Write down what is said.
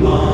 Allah